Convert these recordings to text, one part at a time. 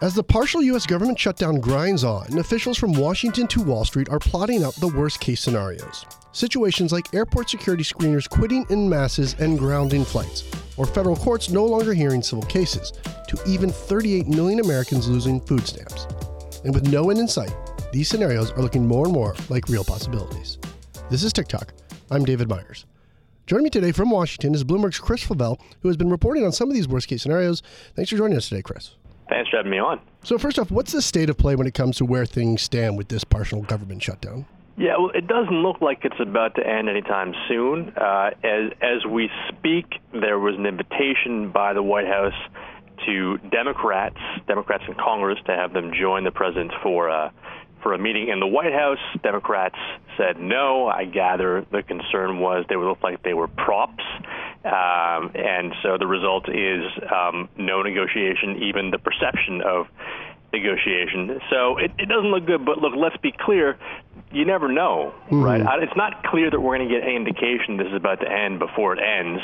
As the partial U.S. government shutdown grinds on, officials from Washington to Wall Street are plotting out the worst case scenarios. Situations like airport security screeners quitting in masses and grounding flights, or federal courts no longer hearing civil cases, to even 38 million Americans losing food stamps. And with no end in sight, these scenarios are looking more and more like real possibilities. This is TicToc. I'm David Meyers. Joining me today from Washington is Bloomberg's Chris Flavelle, who has been reporting on some of these worst case scenarios. Thanks for joining us today, Chris. Thanks for having me on. So, first off, what's the state of play when it comes to where things stand with this partial government shutdown? Yeah, well, it doesn't look like it's about to end anytime soon. Uh, as as we speak, there was an invitation by the White House to Democrats, Democrats in Congress, to have them join the president for uh, for a meeting in the White House. Democrats said no. I gather the concern was they would look like they were props. Um, and so the result is um, no negotiation, even the perception of negotiation. So it, it doesn't look good. But look, let's be clear you never know, mm-hmm. right? It's not clear that we're going to get any indication this is about to end before it ends.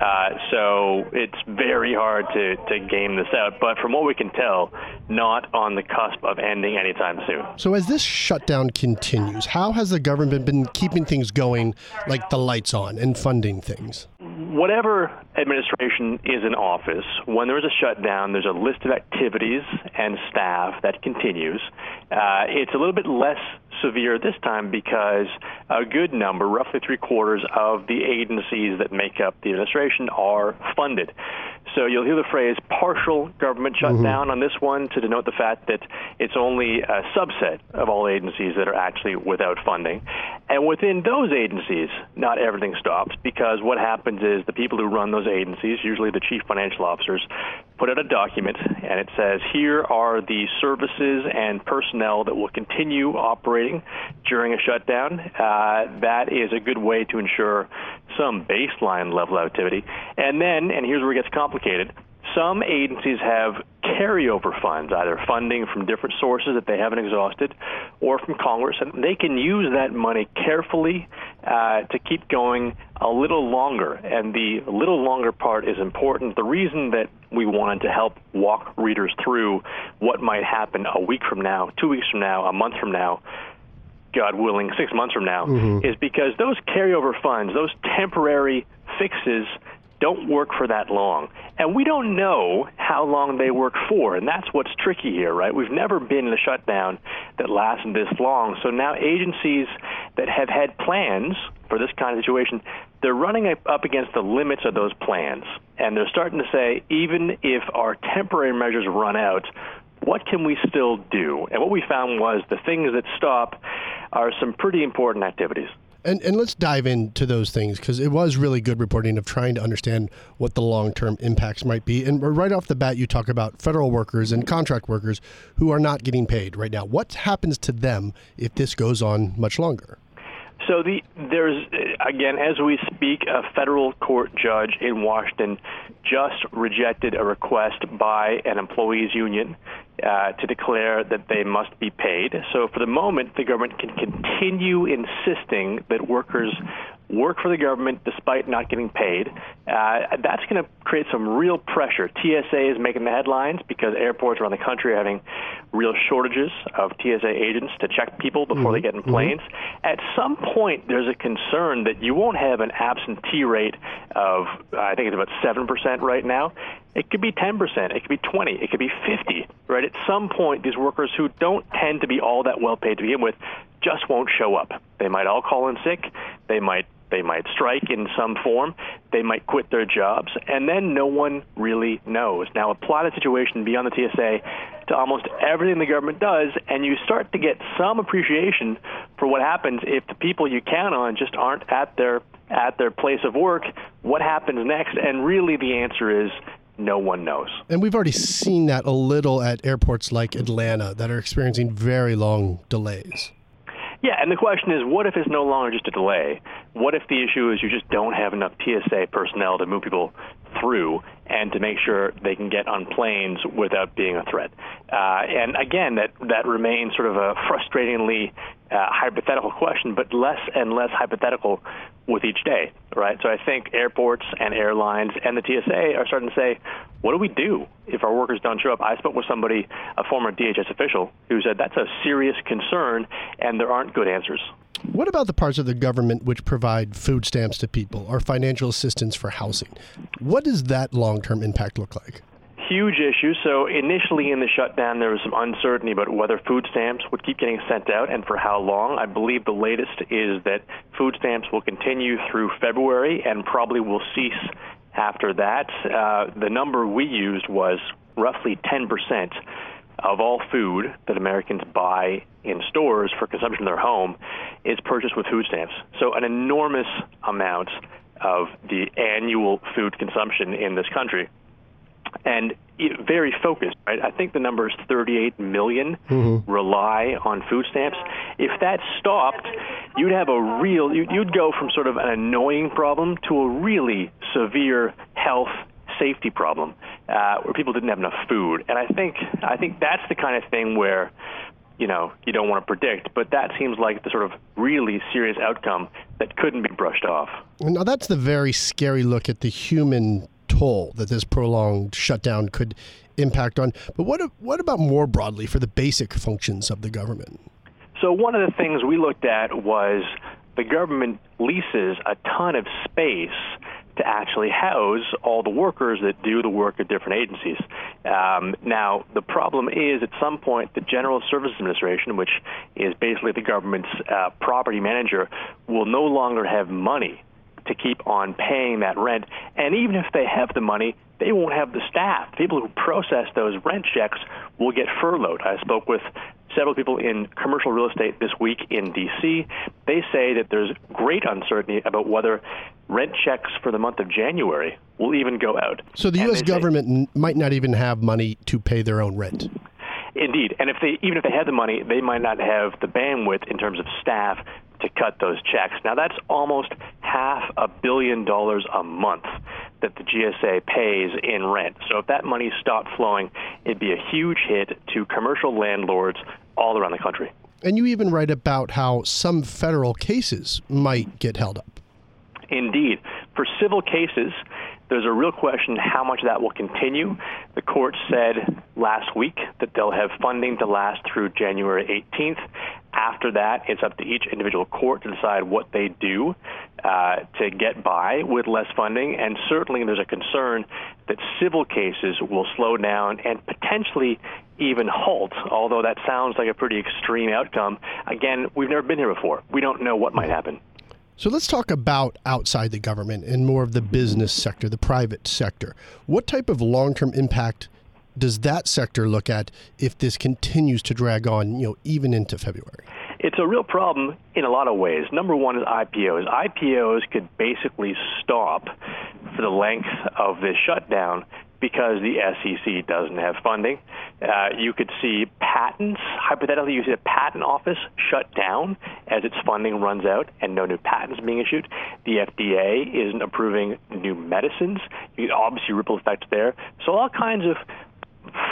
Uh, so it's very hard to, to game this out. But from what we can tell, not on the cusp of ending anytime soon. So as this shutdown continues, how has the government been keeping things going, like the lights on and funding things? Whatever administration is in office, when there is a shutdown, there's a list of activities and staff that continues. Uh, it's a little bit less severe this time because a good number, roughly three quarters of the agencies that make up the administration are funded. So you'll hear the phrase partial government mm-hmm. shutdown mm-hmm. on this one to denote the fact that it's only a subset of all agencies that are actually without funding. And within those agencies, not everything stops because what happens is the people who run those agencies, usually the chief financial officers, put out a document and it says here are the services and personnel that will continue operating during a shutdown. Uh, that is a good way to ensure some baseline level activity. And then, and here's where it gets complicated, some agencies have carryover funds, either funding from different sources that they haven't exhausted or from Congress, and they can use that money carefully uh, to keep going a little longer. And the little longer part is important. The reason that we wanted to help walk readers through what might happen a week from now, two weeks from now, a month from now, God willing, six months from now, mm-hmm. is because those carryover funds, those temporary fixes, don't work for that long. And we don't know how long they work for, and that's what's tricky here, right? We've never been in a shutdown that lasted this long. So now agencies that have had plans for this kind of situation, they're running up against the limits of those plans. And they're starting to say, even if our temporary measures run out, what can we still do? And what we found was the things that stop are some pretty important activities. And, and let's dive into those things because it was really good reporting of trying to understand what the long term impacts might be. And right off the bat, you talk about federal workers and contract workers who are not getting paid right now. What happens to them if this goes on much longer? So the there's again as we speak, a federal court judge in Washington just rejected a request by an employees union uh, to declare that they must be paid. So for the moment, the government can continue insisting that workers work for the government despite not getting paid. Uh, that's going to create some real pressure. TSA is making the headlines because airports around the country are having real shortages of TSA agents to check people before mm-hmm. they get in planes. Mm-hmm. At some point, there's a concern that you won't have an absentee rate of, I think it's about 7% right now. It could be 10%, it could be 20, it could be 50, right? At some point, these workers who don't tend to be all that well paid to begin with just won't show up. They might all call in sick, they might they might strike in some form. They might quit their jobs. And then no one really knows. Now, apply the situation beyond the TSA to almost everything the government does, and you start to get some appreciation for what happens if the people you count on just aren't at their at their place of work. What happens next? And really, the answer is no one knows. And we've already seen that a little at airports like Atlanta that are experiencing very long delays. Yeah, and the question is, what if it's no longer just a delay? What if the issue is you just don't have enough TSA personnel to move people through and to make sure they can get on planes without being a threat? Uh, and again, that that remains sort of a frustratingly uh, hypothetical question, but less and less hypothetical with each day, right? So I think airports and airlines and the TSA are starting to say, what do we do if our workers don't show up? I spoke with somebody, a former DHS official, who said that's a serious concern, and there aren't good answers. What about the parts of the government which provide food stamps to people or financial assistance for housing? What does that long term impact look like? Huge issue. So, initially in the shutdown, there was some uncertainty about whether food stamps would keep getting sent out and for how long. I believe the latest is that food stamps will continue through February and probably will cease after that. Uh, the number we used was roughly 10% of all food that Americans buy in stores for consumption in their home is purchased with food stamps. So, an enormous amount of the annual food consumption in this country. And very focused, right? I think the number is 38 million mm-hmm. rely on food stamps. If that stopped, you'd have a real, you'd go from sort of an annoying problem to a really severe health safety problem uh, where people didn't have enough food. And I think I think that's the kind of thing where you know you don't want to predict, but that seems like the sort of really serious outcome that couldn't be brushed off. Now that's the very scary look at the human toll that this prolonged shutdown could impact on. But what what about more broadly for the basic functions of the government? So one of the things we looked at was the government leases a ton of space to actually house all the workers that do the work at different agencies. Um, now, the problem is at some point the General Services Administration, which is basically the government's uh, property manager, will no longer have money to keep on paying that rent. And even if they have the money, they won't have the staff. People who process those rent checks will get furloughed. I spoke with several people in commercial real estate this week in D.C. They say that there's great uncertainty about whether rent checks for the month of January will even go out. So the U.S. government say, might not even have money to pay their own rent. Indeed, and if they even if they had the money, they might not have the bandwidth in terms of staff to cut those checks. Now that's almost half a billion dollars a month that the GSA pays in rent. So if that money stopped flowing, it'd be a huge hit to commercial landlords all around the country. And you even write about how some federal cases might get held up. Indeed. For civil cases, there's a real question how much that will continue. The court said last week that they'll have funding to last through January 18th. After that, it's up to each individual court to decide what they do uh, to get by with less funding. And certainly, there's a concern that civil cases will slow down and potentially even halt, although that sounds like a pretty extreme outcome. Again, we've never been here before. We don't know what might happen. So let's talk about outside the government and more of the business sector, the private sector. What type of long-term impact does that sector look at if this continues to drag on, you know, even into February? It's a real problem in a lot of ways. Number one is IPOs. IPOs could basically stop for the length of this shutdown because the SEC doesn't have funding. Uh, you could see patents, hypothetically, you see a patent office shut down as its funding runs out and no new patents being issued. The FDA isn't approving new medicines. You obviously ripple effects there. So all kinds of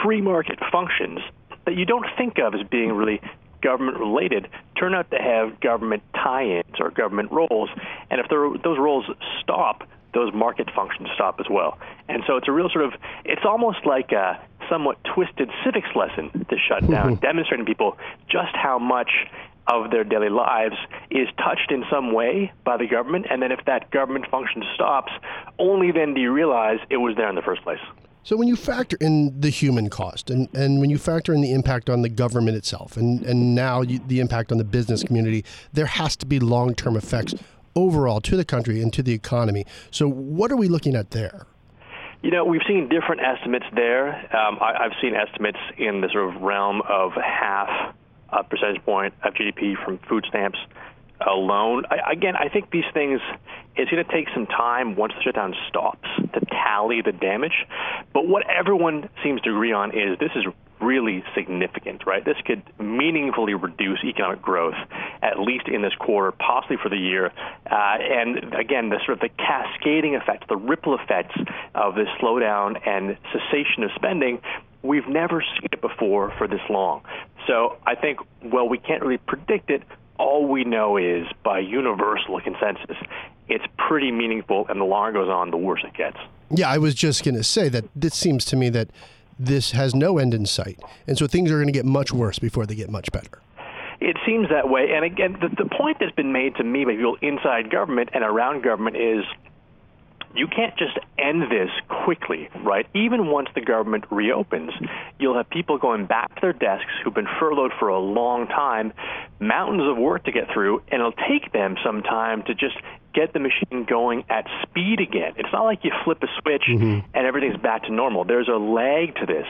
free market functions that you don't think of as being really government related turn out to have government tie-ins or government roles. And if those roles stop, those market functions stop as well. And so it's a real sort of, it's almost like a somewhat twisted civics lesson to shut down, mm-hmm. demonstrating people just how much of their daily lives is touched in some way by the government. And then if that government function stops, only then do you realize it was there in the first place. So when you factor in the human cost and, and when you factor in the impact on the government itself and, and now you, the impact on the business community, there has to be long-term effects overall to the country and to the economy. So, what are we looking at there? You know, we've seen different estimates there. Um, I, have seen estimates in the sort of realm of half a percentage point of GDP from food stamps alone. I, again, I think these things, it's going to take some time once the shutdown stops to tally the damage. But what everyone seems to agree on is this is really significant, right? This could meaningfully reduce economic growth, at least in this quarter, possibly for the year. Uh, and again, the sort of the cascading effects, the ripple effects of this slowdown and cessation of spending, we've never seen it before for this long. So I think, well, we can't really predict it. All we know is, by universal consensus, it's pretty meaningful, and the longer it goes on, the worse it gets. Yeah, I was just going to say that this seems to me that this has no end in sight. And so things are going to get much worse before they get much better. It seems that way. And again, the, the point that's been made to me by people inside government and around government is you can't just end this quickly, right? Even once the government reopens, you'll have people going back to their desks who've been furloughed for a long time, mountains of work to get through, and it'll take them some time to just get the machine going at speed again. It's not like you flip a switch mm-hmm. and everything's back to normal. There's a lag to this.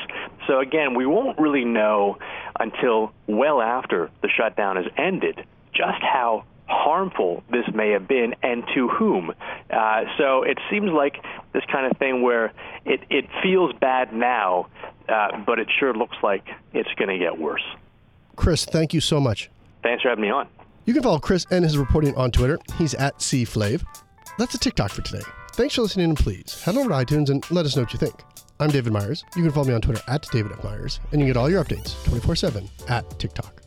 So again, we won't really know until well after the shutdown has ended just how harmful this may have been and to whom. Uh, so it seems like this kind of thing where it, it feels bad now, uh, but it sure looks like it's going to get worse. Chris, thank you so much. Thanks for having me on. You can follow Chris and his reporting on Twitter. He's at CFlav. That's a TicToc for today. Thanks for listening, and please head over to iTunes and let us know what you think. I'm David Meyers. You can follow me on Twitter at David F. Meyers, and you get all your updates 24 7 at TicToc.